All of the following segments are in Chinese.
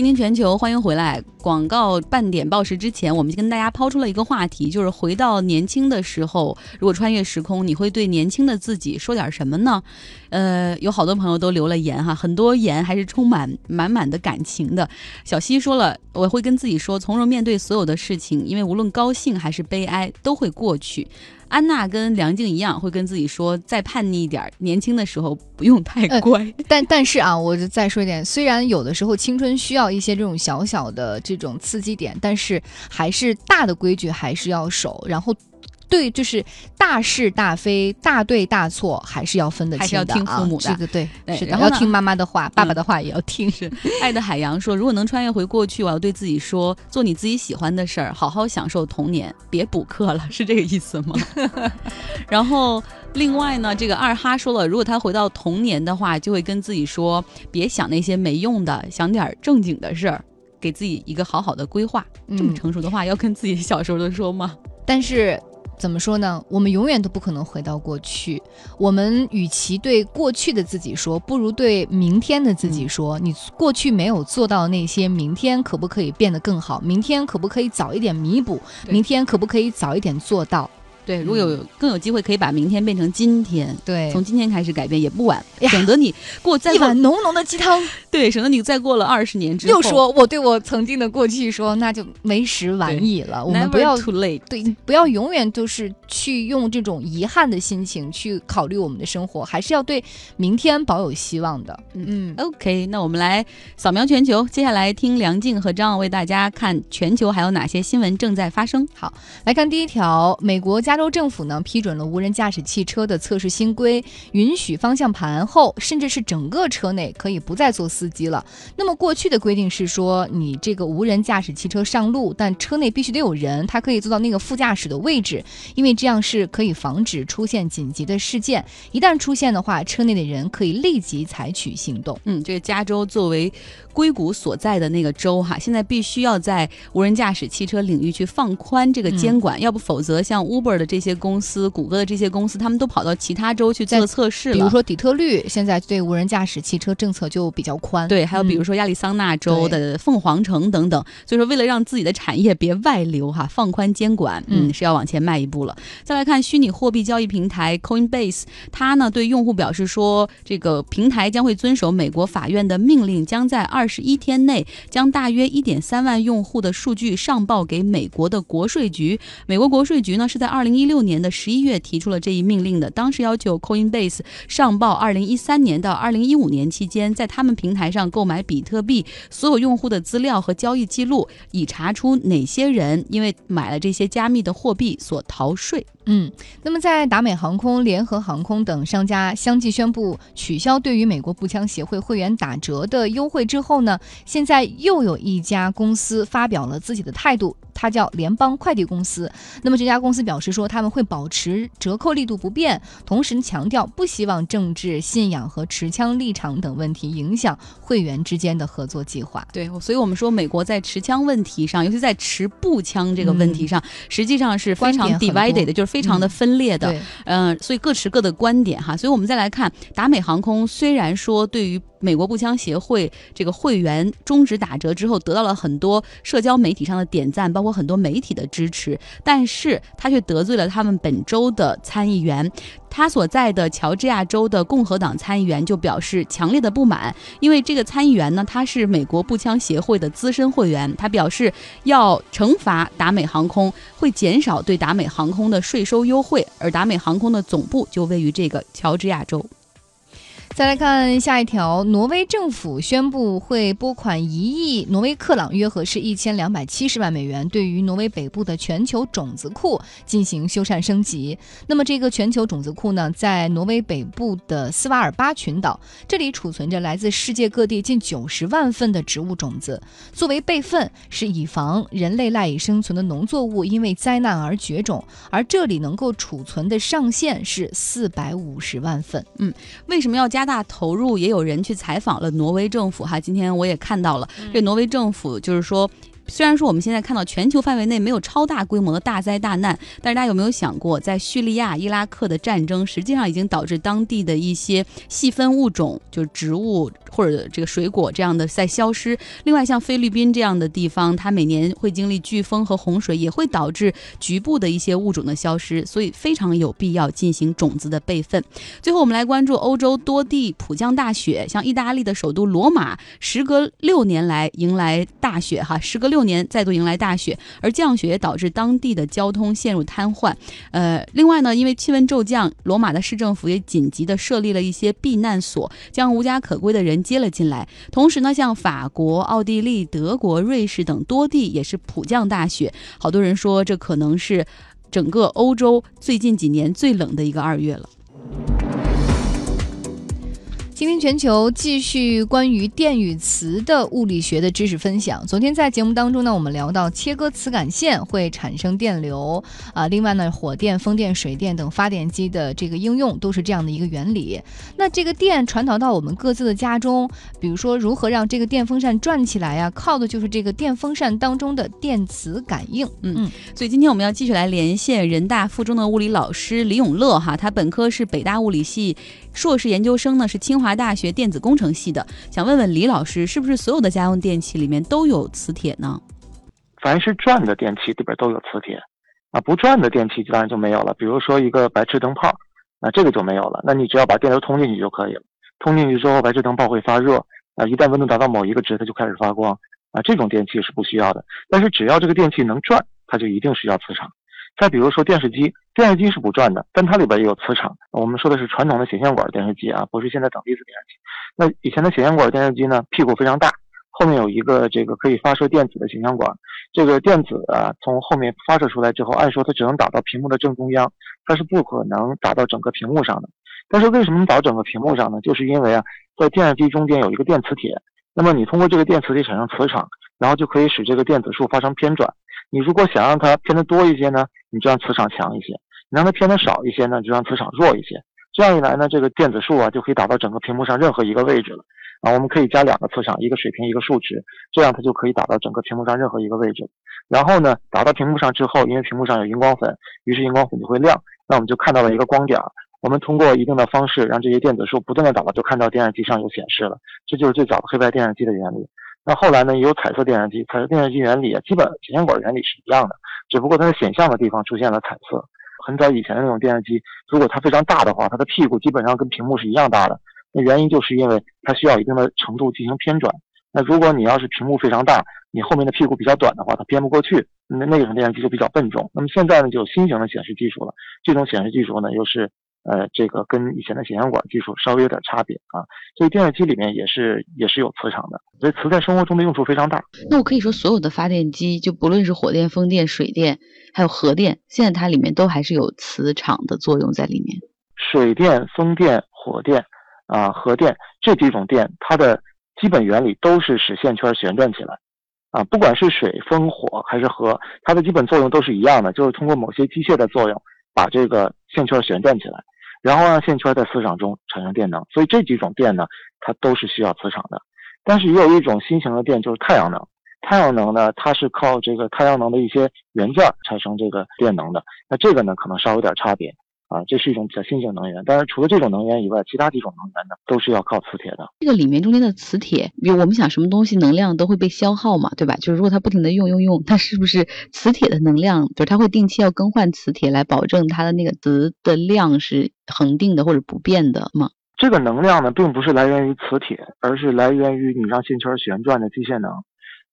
今天全球欢迎回来。广告半点报时之前，我们就跟大家抛出了一个话题，就是回到年轻的时候，如果穿越时空，你会对年轻的自己说点什么呢？呃，有好多朋友都留了言哈，很多言还是充满满满的感情的。小西说了，我会跟自己说，从容面对所有的事情，因为无论高兴还是悲哀，都会过去。安娜跟梁静一样，会跟自己说，再叛逆一点，年轻的时候不用太乖。但但是啊，我就再说一点，虽然有的时候青春需要一些这种小小的这种刺激点，但是还是大的规矩还是要守，然后。对，就是大是大非、大对大错，还是要分得清的啊。这个对，是的，要听妈妈的话，爸爸的话也要听。是爱的海洋说，如果能穿越回过去，我要对自己说，做你自己喜欢的事儿，好好享受童年，别补课了，是这个意思吗？然后另外呢，这个二哈说了，如果他回到童年的话，就会跟自己说，别想那些没用的，想点正经的事儿，给自己一个好好的规划。这么成熟的话，要跟自己小时候的说吗？但是。怎么说呢？我们永远都不可能回到过去。我们与其对过去的自己说，不如对明天的自己说：你过去没有做到那些，明天可不可以变得更好？明天可不可以早一点弥补？明天可不可以早一点做到？对，如果有更有机会，可以把明天变成今天。对，从今天开始改变也不晚，省得你过再一碗浓浓的鸡汤。对，省得你再过了二十年之后，又说我对我曾经的过去说，那就为时晚矣了。我们不要 too late。对，不要永远都是去用这种遗憾的心情去考虑我们的生活，还是要对明天保有希望的。嗯，OK，那我们来扫描全球，接下来听梁静和张奥为大家看全球还有哪些新闻正在发生。好，来看第一条，美国加州政府呢批准了无人驾驶汽车的测试新规，允许方向盘后甚至是整个车内可以不再做司机了。那么过去的规定是说，你这个无人驾驶汽车上路，但车内必须得有人，他可以坐到那个副驾驶的位置，因为这样是可以防止出现紧急的事件。一旦出现的话，车内的人可以立即采取行动。嗯，这个加州作为硅谷所在的那个州哈，现在必须要在无人驾驶汽车领域去放宽这个监管，要不否则像 Uber 的这些公司、谷歌的这些公司，他们都跑到其他州去做测试了。比如说底特律现在对无人驾驶汽车政策就比较宽。对。还有比如说亚利桑那州的凤凰城等等，所以说为了让自己的产业别外流哈，放宽监管，嗯，是要往前迈一步了。再来看虚拟货币交易平台 Coinbase，它呢对用户表示说，这个平台将会遵守美国法院的命令，将在二十一天内将大约一点三万用户的数据上报给美国的国税局。美国国税局呢是在二零一六年的十一月提出了这一命令的，当时要求 Coinbase 上报二零一三年到二零一五年期间在他们平台上购。购买比特币所有用户的资料和交易记录，以查出哪些人因为买了这些加密的货币所逃税。嗯，那么在达美航空、联合航空等商家相继宣布取消对于美国步枪协会会员打折的优惠之后呢，现在又有一家公司发表了自己的态度，它叫联邦快递公司。那么这家公司表示说，他们会保持折扣力度不变，同时强调不希望政治信仰和持枪立场等问题影响会员之间的合作计划。对，所以我们说美国在持枪问题上，尤其在持步枪这个问题上，实际上是非常 divided 的，就是。非常的分裂的，嗯，所以各持各的观点哈。所以我们再来看达美航空，虽然说对于美国步枪协会这个会员终止打折之后，得到了很多社交媒体上的点赞，包括很多媒体的支持，但是他却得罪了他们本州的参议员。他所在的乔治亚州的共和党参议员就表示强烈的不满，因为这个参议员呢，他是美国步枪协会的资深会员，他表示要惩罚达美航空，会减少对达美航空的税收优惠，而达美航空的总部就位于这个乔治亚州。再来看下一条，挪威政府宣布会拨款一亿挪威克朗，约合是一千两百七十万美元，对于挪威北部的全球种子库进行修缮升级。那么这个全球种子库呢，在挪威北部的斯瓦尔巴群岛，这里储存着来自世界各地近九十万份的植物种子，作为备份，是以防人类赖以生存的农作物因为灾难而绝种。而这里能够储存的上限是四百五十万份。嗯，为什么要加？加大投入，也有人去采访了挪威政府哈。今天我也看到了，这挪威政府就是说。虽然说我们现在看到全球范围内没有超大规模的大灾大难，但是大家有没有想过，在叙利亚、伊拉克的战争，实际上已经导致当地的一些细分物种，就是植物或者这个水果这样的在消失。另外，像菲律宾这样的地方，它每年会经历飓风和洪水，也会导致局部的一些物种的消失，所以非常有必要进行种子的备份。最后，我们来关注欧洲多地普降大雪，像意大利的首都罗马，时隔六年来迎来大雪，哈，时隔六年再度迎来大雪，而降雪也导致当地的交通陷入瘫痪。呃，另外呢，因为气温骤降，罗马的市政府也紧急的设立了一些避难所，将无家可归的人接了进来。同时呢，像法国、奥地利、德国、瑞士等多地也是普降大雪，好多人说这可能是整个欧洲最近几年最冷的一个二月了。今天全球继续关于电与磁的物理学的知识分享。昨天在节目当中呢，我们聊到切割磁感线会产生电流啊。另外呢，火电、风电、水电等发电机的这个应用都是这样的一个原理。那这个电传导到我们各自的家中，比如说如何让这个电风扇转起来呀，靠的就是这个电风扇当中的电磁感应。嗯，所以今天我们要继续来连线人大附中的物理老师李永乐哈，他本科是北大物理系，硕士研究生呢是清华。大学电子工程系的，想问问李老师，是不是所有的家用电器里面都有磁铁呢？凡是转的电器里边都有磁铁，啊，不转的电器当然就没有了。比如说一个白炽灯泡，那这个就没有了。那你只要把电流通进去就可以了。通进去之后，白炽灯泡会发热，啊，一旦温度达到某一个值，它就开始发光，啊，这种电器是不需要的。但是只要这个电器能转，它就一定需要磁场。再比如说电视机，电视机是不转的，但它里边也有磁场。我们说的是传统的显线管电视机啊，不是现在等离子电视机。那以前的显线管电视机呢，屁股非常大，后面有一个这个可以发射电子的显像管。这个电子啊，从后面发射出来之后，按说它只能打到屏幕的正中央，它是不可能打到整个屏幕上的。但是为什么打整个屏幕上呢？就是因为啊，在电视机中间有一个电磁铁，那么你通过这个电磁铁产生磁场，然后就可以使这个电子束发生偏转。你如果想让它偏的多一些呢，你就让磁场强一些；你让它偏的少一些呢，你就让磁场弱一些。这样一来呢，这个电子束啊就可以打到整个屏幕上任何一个位置了。啊，我们可以加两个磁场，一个水平，一个数值，这样它就可以打到整个屏幕上任何一个位置。然后呢，打到屏幕上之后，因为屏幕上有荧光粉，于是荧光粉就会亮，那我们就看到了一个光点。我们通过一定的方式让这些电子束不断的打到，就看到电视机上有显示了。这就是最早的黑白电视机的原理。那后来呢，也有彩色电视机，彩色电视机原理啊，基本显像管原理是一样的，只不过它的显像的地方出现了彩色。很早以前的那种电视机，如果它非常大的话，它的屁股基本上跟屏幕是一样大的。那原因就是因为它需要一定的程度进行偏转。那如果你要是屏幕非常大，你后面的屁股比较短的话，它偏不过去，那那种电视机就比较笨重。那么现在呢，就有新型的显示技术了，这种显示技术呢，又是。呃，这个跟以前的显像管技术稍微有点差别啊，所以电视机里面也是也是有磁场的，所以磁在生活中的用处非常大。那我可以说，所有的发电机，就不论是火电、风电、水电，还有核电，现在它里面都还是有磁场的作用在里面。水电、风电、火电啊，核电这几种电，它的基本原理都是使线圈旋转起来啊，不管是水、风、火还是核，它的基本作用都是一样的，就是通过某些机械的作用。把这个线圈旋转起来，然后让线圈在磁场中产生电能。所以这几种电呢，它都是需要磁场的。但是也有一种新型的电，就是太阳能。太阳能呢，它是靠这个太阳能的一些元件产生这个电能的。那这个呢，可能稍微有点差别。啊，这是一种比较新型能源，当然除了这种能源以外，其他几种能源呢，都是要靠磁铁的。这个里面中间的磁铁，比如我们想什么东西能量都会被消耗嘛，对吧？就是如果它不停的用用用，它是不是磁铁的能量，就是它会定期要更换磁铁来保证它的那个磁的量是恒定的或者不变的吗？这个能量呢，并不是来源于磁铁，而是来源于你让线圈旋转的机械能。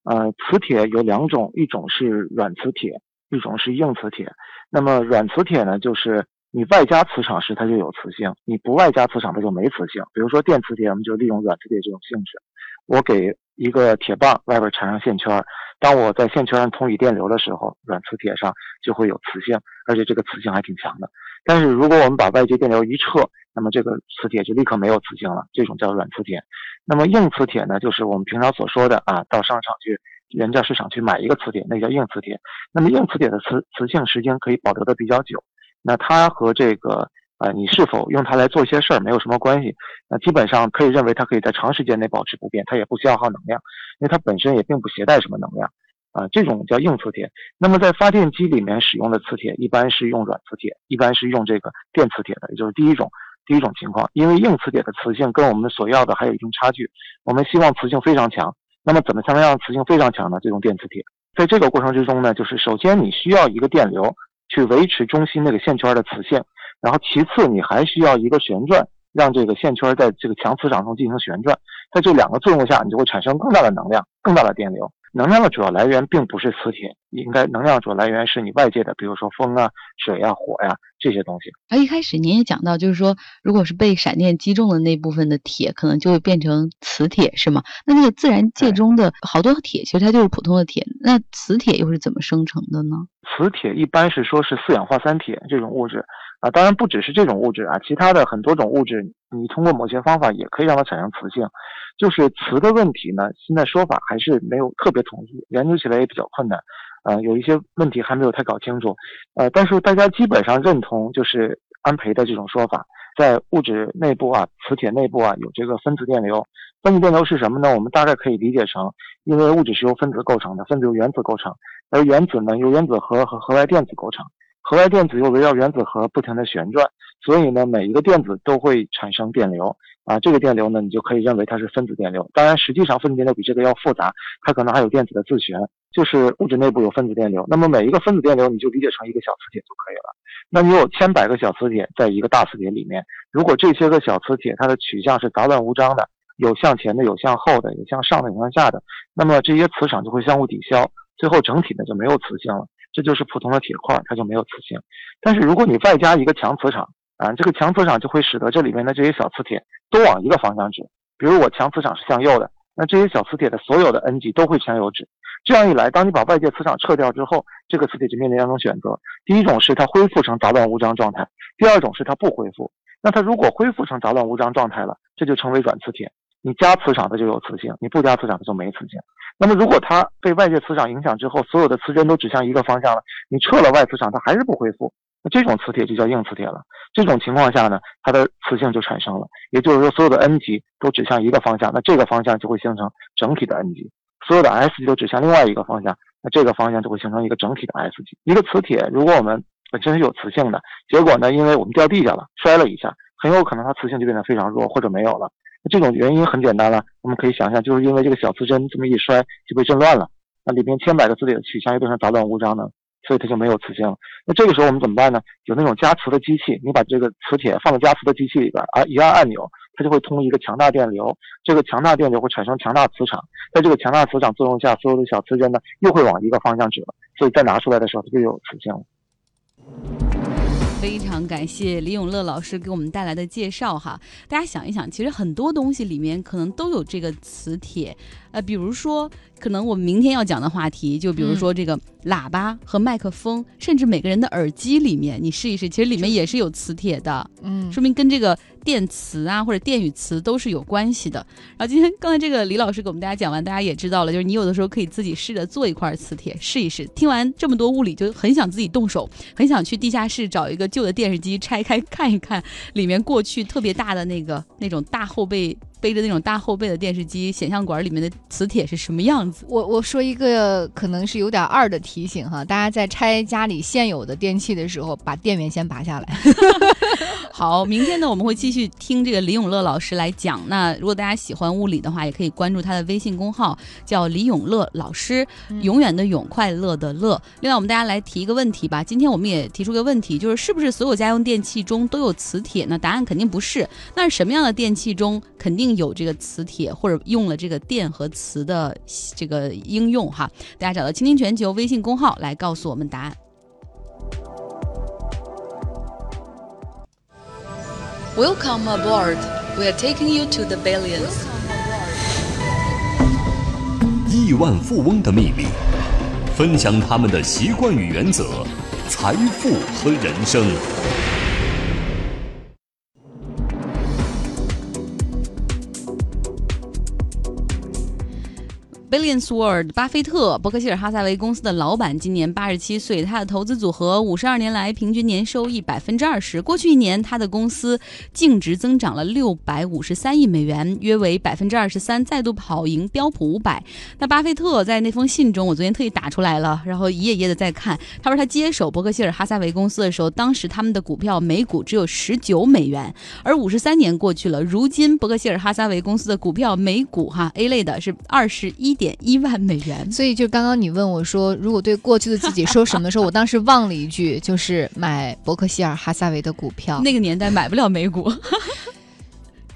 呃，磁铁有两种，一种是软磁铁，一种是硬磁铁。那么软磁铁呢，就是。你外加磁场时，它就有磁性；你不外加磁场，它就没磁性。比如说电磁铁，我们就利用软磁铁这种性质。我给一个铁棒外边缠上线圈，当我在线圈上通以电流的时候，软磁铁上就会有磁性，而且这个磁性还挺强的。但是如果我们把外界电流一撤，那么这个磁铁就立刻没有磁性了，这种叫软磁铁。那么硬磁铁呢，就是我们平常所说的啊，到商场去原价市场去买一个磁铁，那叫硬磁铁。那么硬磁铁的磁磁性时间可以保留的比较久。那它和这个呃，你是否用它来做一些事儿没有什么关系。那基本上可以认为它可以在长时间内保持不变，它也不消耗能量，因为它本身也并不携带什么能量啊。这种叫硬磁铁。那么在发电机里面使用的磁铁，一般是用软磁铁，一般是用这个电磁铁的，也就是第一种第一种情况，因为硬磁铁的磁性跟我们所要的还有一定差距，我们希望磁性非常强。那么怎么才能让磁性非常强呢？这种电磁铁，在这个过程之中呢，就是首先你需要一个电流去维持中心那个线圈的磁性，然后其次你还需要一个旋转，让这个线圈在这个强磁场中进行旋转，在这两个作用下，你就会产生更大的能量，更大的电流。能量的主要来源并不是磁铁，应该能量主要来源是你外界的，比如说风啊、水啊、火呀这些东西。而一开始您也讲到，就是说，如果是被闪电击中的那部分的铁，可能就会变成磁铁，是吗？那这个自然界中的好多铁，其实它就是普通的铁，那磁铁又是怎么生成的呢？磁铁一般是说是四氧化三铁这种物质啊，当然不只是这种物质啊，其他的很多种物质，你通过某些方法也可以让它产生磁性。就是磁的问题呢，现在说法还是没有特别统一，研究起来也比较困难，呃，有一些问题还没有太搞清楚，呃，但是大家基本上认同就是安培的这种说法，在物质内部啊，磁铁内部啊有这个分子电流，分子电流是什么呢？我们大概可以理解成，因为物质是由分子构成的，分子由原子构成，而原子呢由原子核和核外电子构成，核外电子又围绕原子核不停的旋转，所以呢每一个电子都会产生电流。啊，这个电流呢，你就可以认为它是分子电流。当然，实际上分子电流比这个要复杂，它可能还有电子的自旋，就是物质内部有分子电流。那么每一个分子电流，你就理解成一个小磁铁就可以了。那你有千百个小磁铁在一个大磁铁里面，如果这些个小磁铁它的取向是杂乱无章的，有向前的，有向后的，有向上的，有向下的，那么这些磁场就会相互抵消，最后整体呢就没有磁性了。这就是普通的铁块，它就没有磁性。但是如果你外加一个强磁场，啊，这个强磁场就会使得这里面的这些小磁铁都往一个方向指。比如我强磁场是向右的，那这些小磁铁的所有的 N 极都会向右指。这样一来，当你把外界磁场撤掉之后，这个磁铁就面临两种选择：第一种是它恢复成杂乱无章状态；第二种是它不恢复。那它如果恢复成杂乱无章状态了，这就成为软磁铁。你加磁场它就有磁性，你不加磁场它就没磁性。那么如果它被外界磁场影响之后，所有的磁针都指向一个方向了，你撤了外磁场，它还是不恢复。那这种磁铁就叫硬磁铁了。这种情况下呢，它的磁性就产生了。也就是说，所有的 N 极都指向一个方向，那这个方向就会形成整体的 N 极；所有的 S 极都指向另外一个方向，那这个方向就会形成一个整体的 S 极。一个磁铁，如果我们本身是有磁性的，结果呢，因为我们掉地下了，摔了一下，很有可能它磁性就变得非常弱或者没有了。这种原因很简单了，我们可以想象，就是因为这个小磁针这么一摔就被震乱了，那里面千百个磁铁的取向又变成杂乱无章的。所以它就没有磁性了。那这个时候我们怎么办呢？有那种加磁的机器，你把这个磁铁放到加磁的机器里边，啊，一按按钮，它就会通一个强大电流。这个强大电流会产生强大磁场，在这个强大磁场作用下，所有的小磁针呢又会往一个方向指了。所以再拿出来的时候，它就有磁性了。非常感谢李永乐老师给我们带来的介绍哈。大家想一想，其实很多东西里面可能都有这个磁铁。呃，比如说，可能我们明天要讲的话题，就比如说这个喇叭和麦克风，甚至每个人的耳机里面，你试一试，其实里面也是有磁铁的，嗯，说明跟这个电磁啊或者电与磁都是有关系的。然后今天刚才这个李老师给我们大家讲完，大家也知道了，就是你有的时候可以自己试着做一块磁铁试一试。听完这么多物理，就很想自己动手，很想去地下室找一个旧的电视机拆开看一看，里面过去特别大的那个那种大后背。背着那种大后背的电视机，显像管里面的磁铁是什么样子？我我说一个可能是有点二的提醒哈，大家在拆家里现有的电器的时候，把电源先拔下来。好，明天呢我们会继续听这个李永乐老师来讲。那如果大家喜欢物理的话，也可以关注他的微信公号，叫李永乐老师，永远的永，快乐的乐。另外，我们大家来提一个问题吧。今天我们也提出个问题，就是是不是所有家用电器中都有磁铁呢？答案肯定不是。那什么样的电器中肯定？有这个磁铁，或者用了这个电和磁的这个应用哈，大家找到“倾听全球”微信公号来告诉我们答案。Welcome aboard, we are taking you to the billions。亿万富翁的秘密，分享他们的习惯与原则，财富和人生。Billions World，巴菲特，伯克希尔哈撒韦公司的老板，今年八十七岁。他的投资组合五十二年来平均年收益百分之二十。过去一年，他的公司净值增长了六百五十三亿美元，约为百分之二十三，再度跑赢标普五百。那巴菲特在那封信中，我昨天特意打出来了，然后一页一页的在看。他说他接手伯克希尔哈撒韦公司的时候，当时他们的股票每股只有十九美元，而五十三年过去了，如今伯克希尔哈撒韦公司的股票每股哈 A 类的是二十一。点一万美元，所以就刚刚你问我说，如果对过去的自己说什么的时候，我当时忘了一句，就是买伯克希尔哈撒韦的股票。那个年代买不了美股。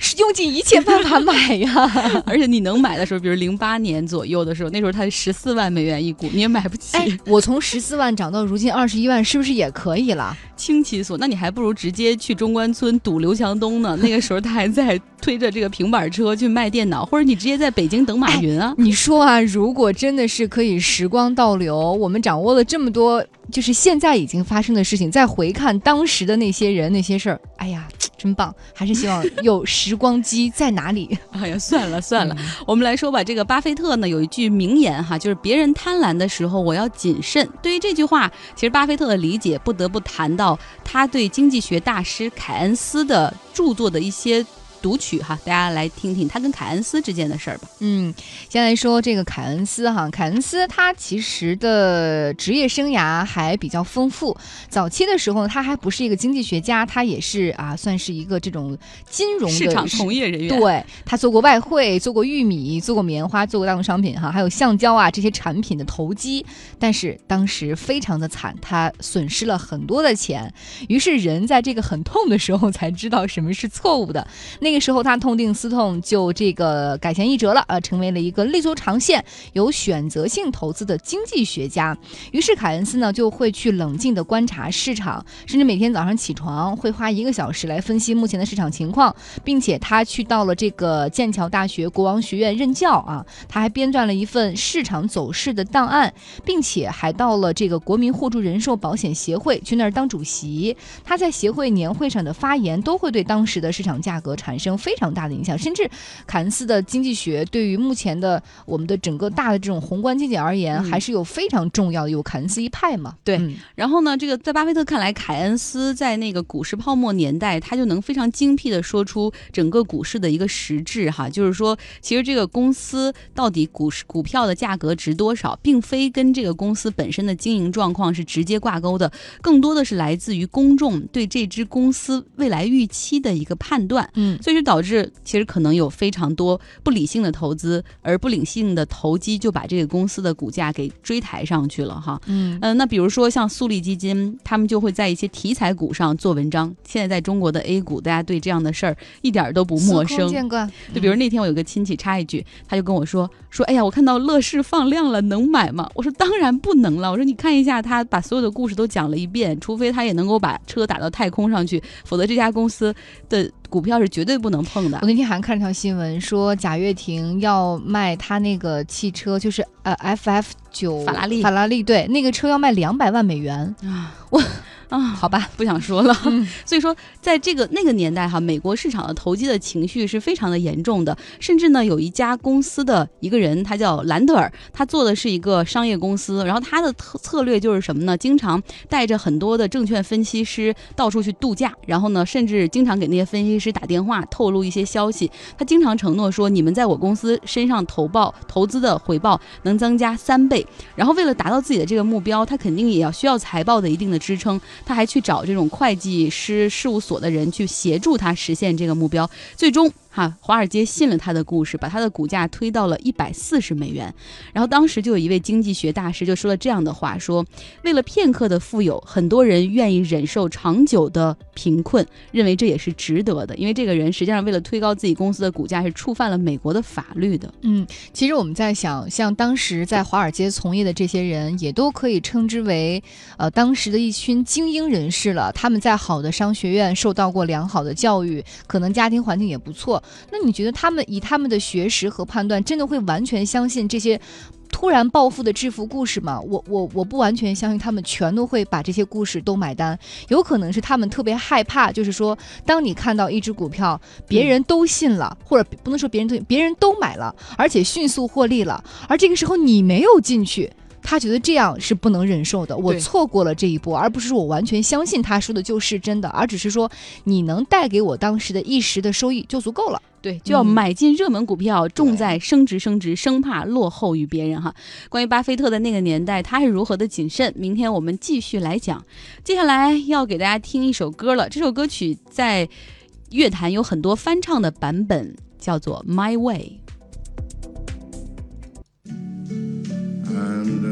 是用尽一切办法买呀，而且你能买的时候，比如零八年左右的时候，那时候它十四万美元一股，你也买不起。我从十四万涨到如今二十一万，是不是也可以了？倾其所，那你还不如直接去中关村堵刘强东呢。那个时候他还在推着这个平板车去卖电脑，或者你直接在北京等马云啊。你说啊，如果真的是可以时光倒流，我们掌握了这么多，就是现在已经发生的事情，再回看当时的那些人那些事儿，哎呀。真棒，还是希望有时光机在哪里？哎呀，算了算了，我们来说吧。这个巴菲特呢有一句名言哈，就是别人贪婪的时候，我要谨慎。对于这句话，其实巴菲特的理解不得不谈到他对经济学大师凯恩斯的著作的一些。读取哈，大家来听听他跟凯恩斯之间的事儿吧。嗯，先来说这个凯恩斯哈，凯恩斯他其实的职业生涯还比较丰富。早期的时候呢，他还不是一个经济学家，他也是啊，算是一个这种金融市场从业人员。对他做过外汇，做过玉米，做过棉花，做过大宗商品哈，还有橡胶啊这些产品的投机。但是当时非常的惨，他损失了很多的钱。于是人在这个很痛的时候才知道什么是错误的。那。那个时候，他痛定思痛，就这个改弦易辙了，呃，成为了一个立足长线、有选择性投资的经济学家。于是，凯恩斯呢就会去冷静地观察市场，甚至每天早上起床会花一个小时来分析目前的市场情况，并且他去到了这个剑桥大学国王学院任教啊。他还编撰了一份市场走势的档案，并且还到了这个国民互助人寿保险协会去那儿当主席。他在协会年会上的发言都会对当时的市场价格产。生非常大的影响，甚至凯恩斯的经济学对于目前的我们的整个大的这种宏观经济而言，还是有非常重要的。有凯恩斯一派嘛？对。然后呢，这个在巴菲特看来，凯恩斯在那个股市泡沫年代，他就能非常精辟的说出整个股市的一个实质哈，就是说，其实这个公司到底股市股票的价格值多少，并非跟这个公司本身的经营状况是直接挂钩的，更多的是来自于公众对这支公司未来预期的一个判断。嗯。所以就导致，其实可能有非常多不理性的投资，而不理性的投机就把这个公司的股价给追抬上去了哈。嗯嗯，那比如说像速力基金，他们就会在一些题材股上做文章。现在在中国的 A 股，大家对这样的事儿一点都不陌生。见过。就比如那天我有个亲戚插一句，他就跟我说说，哎呀，我看到乐视放量了，能买吗？我说当然不能了。我说你看一下，他把所有的故事都讲了一遍，除非他也能够把车打到太空上去，否则这家公司的。股票是绝对不能碰的。我那天还看了条新闻，说贾跃亭要卖他那个汽车，就是呃 FF 九法拉利，法拉利对，那个车要卖两百万美元啊，我。啊，好吧，不想说了。所以说，在这个那个年代哈，美国市场的投机的情绪是非常的严重的。甚至呢，有一家公司的一个人，他叫兰德尔，他做的是一个商业公司，然后他的策策略就是什么呢？经常带着很多的证券分析师到处去度假，然后呢，甚至经常给那些分析师打电话，透露一些消息。他经常承诺说，你们在我公司身上投报投资的回报能增加三倍。然后为了达到自己的这个目标，他肯定也要需要财报的一定的支撑。他还去找这种会计师事务所的人去协助他实现这个目标，最终。哈，华尔街信了他的故事，把他的股价推到了一百四十美元。然后当时就有一位经济学大师就说了这样的话：说为了片刻的富有，很多人愿意忍受长久的贫困，认为这也是值得的。因为这个人实际上为了推高自己公司的股价，是触犯了美国的法律的。嗯，其实我们在想，像当时在华尔街从业的这些人，也都可以称之为呃当时的一群精英人士了。他们在好的商学院受到过良好的教育，可能家庭环境也不错。那你觉得他们以他们的学识和判断，真的会完全相信这些突然暴富的致富故事吗，我我我不完全相信他们全都会把这些故事都买单，有可能是他们特别害怕，就是说，当你看到一只股票别人都信了，或者不能说别人都别人都买了，而且迅速获利了，而这个时候你没有进去。他觉得这样是不能忍受的，我错过了这一波，而不是说我完全相信他说的就是真的，而只是说你能带给我当时的一时的收益就足够了。对，就要买进热门股票，重在升值升值，生怕落后于别人哈。关于巴菲特的那个年代，他是如何的谨慎？明天我们继续来讲。接下来要给大家听一首歌了，这首歌曲在乐坛有很多翻唱的版本，叫做《My Way》。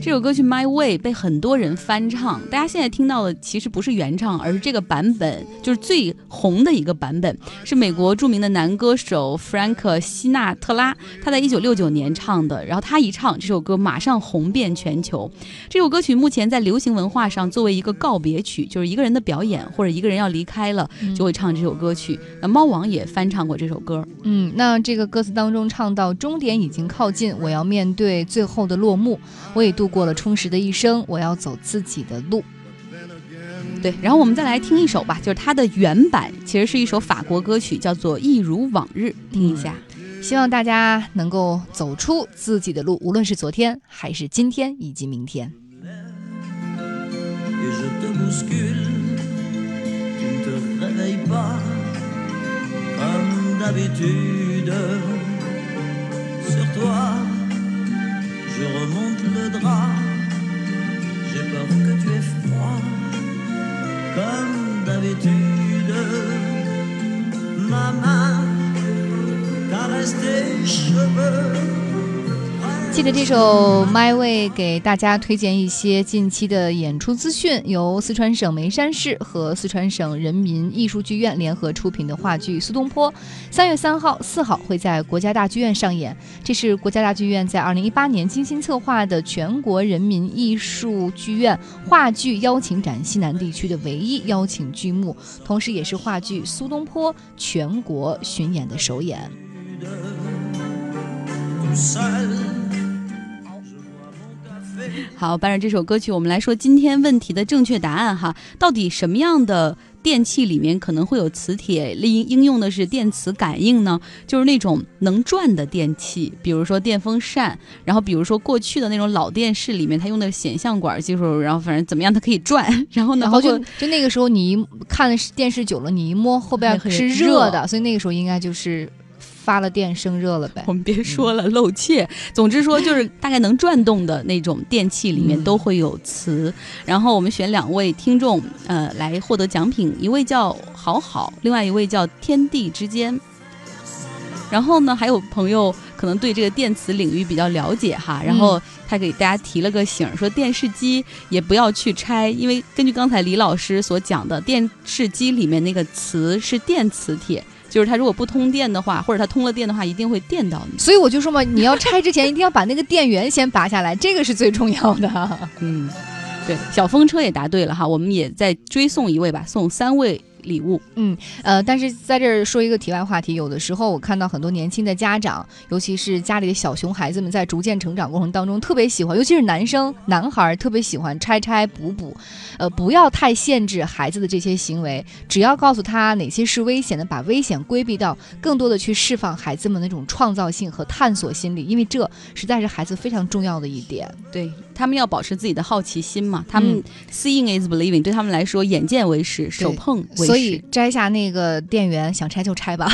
这首歌曲《My Way》被很多人翻唱，大家现在听到的其实不是原唱，而是这个版本，就是最红的一个版本，是美国著名的男歌手 Frank 西纳特拉，他在一九六九年唱的。然后他一唱这首歌，马上红遍全球。这首歌曲目前在流行文化上作为一个告别曲，就是一个人的表演或者一个人要离开了，就会唱这首歌曲。那猫王也翻唱过这首歌。嗯，那这个歌词当中唱到终点已经靠近，我要面对最后的落幕，我也度过。过了充实的一生，我要走自己的路。对，然后我们再来听一首吧，就是它的原版，其实是一首法国歌曲，叫做《一如往日》，听一下。希望大家能够走出自己的路，无论是昨天还是今天以及明天。Je remonte le drap, j'ai peur que tu aies froid, comme d'habitude. Ma main caresse tes cheveux. 记得这首《My Way》给大家推荐一些近期的演出资讯，由四川省眉山市和四川省人民艺术剧院联合出品的话剧《苏东坡》，三月三号、四号会在国家大剧院上演。这是国家大剧院在二零一八年精心策划的全国人民艺术剧院话剧邀请展西南地区的唯一邀请剧目，同时也是话剧《苏东坡》全国巡演的首演。好，伴着这首歌曲，我们来说今天问题的正确答案哈。到底什么样的电器里面可能会有磁铁？应应用的是电磁感应呢？就是那种能转的电器，比如说电风扇，然后比如说过去的那种老电视里面它用的显像管技术，然后反正怎么样它可以转，然后呢，然后就就那个时候你一看电视久了，你一摸后边是热的，所以那个时候应该就是。发了电生热了呗，我们别说了，漏怯。总之说，就是大概能转动的那种电器里面都会有磁。然后我们选两位听众，呃，来获得奖品，一位叫好好，另外一位叫天地之间。然后呢，还有朋友可能对这个电磁领域比较了解哈，然后他给大家提了个醒，说电视机也不要去拆，因为根据刚才李老师所讲的，电视机里面那个磁是电磁铁。就是它如果不通电的话，或者它通了电的话，一定会电到你。所以我就说嘛，你要拆之前一定要把那个电源先拔下来，这个是最重要的。嗯，对，小风车也答对了哈，我们也再追送一位吧，送三位。礼物，嗯，呃，但是在这儿说一个题外话题，有的时候我看到很多年轻的家长，尤其是家里的小熊孩子们，在逐渐成长过程当中，特别喜欢，尤其是男生男孩特别喜欢拆拆补补，呃，不要太限制孩子的这些行为，只要告诉他哪些是危险的，把危险规避掉，更多的去释放孩子们那种创造性和探索心理，因为这实在是孩子非常重要的一点。对他们要保持自己的好奇心嘛，他们 seeing is believing，对他们来说，眼见为实，手碰为。所以摘下那个电源，想拆就拆吧。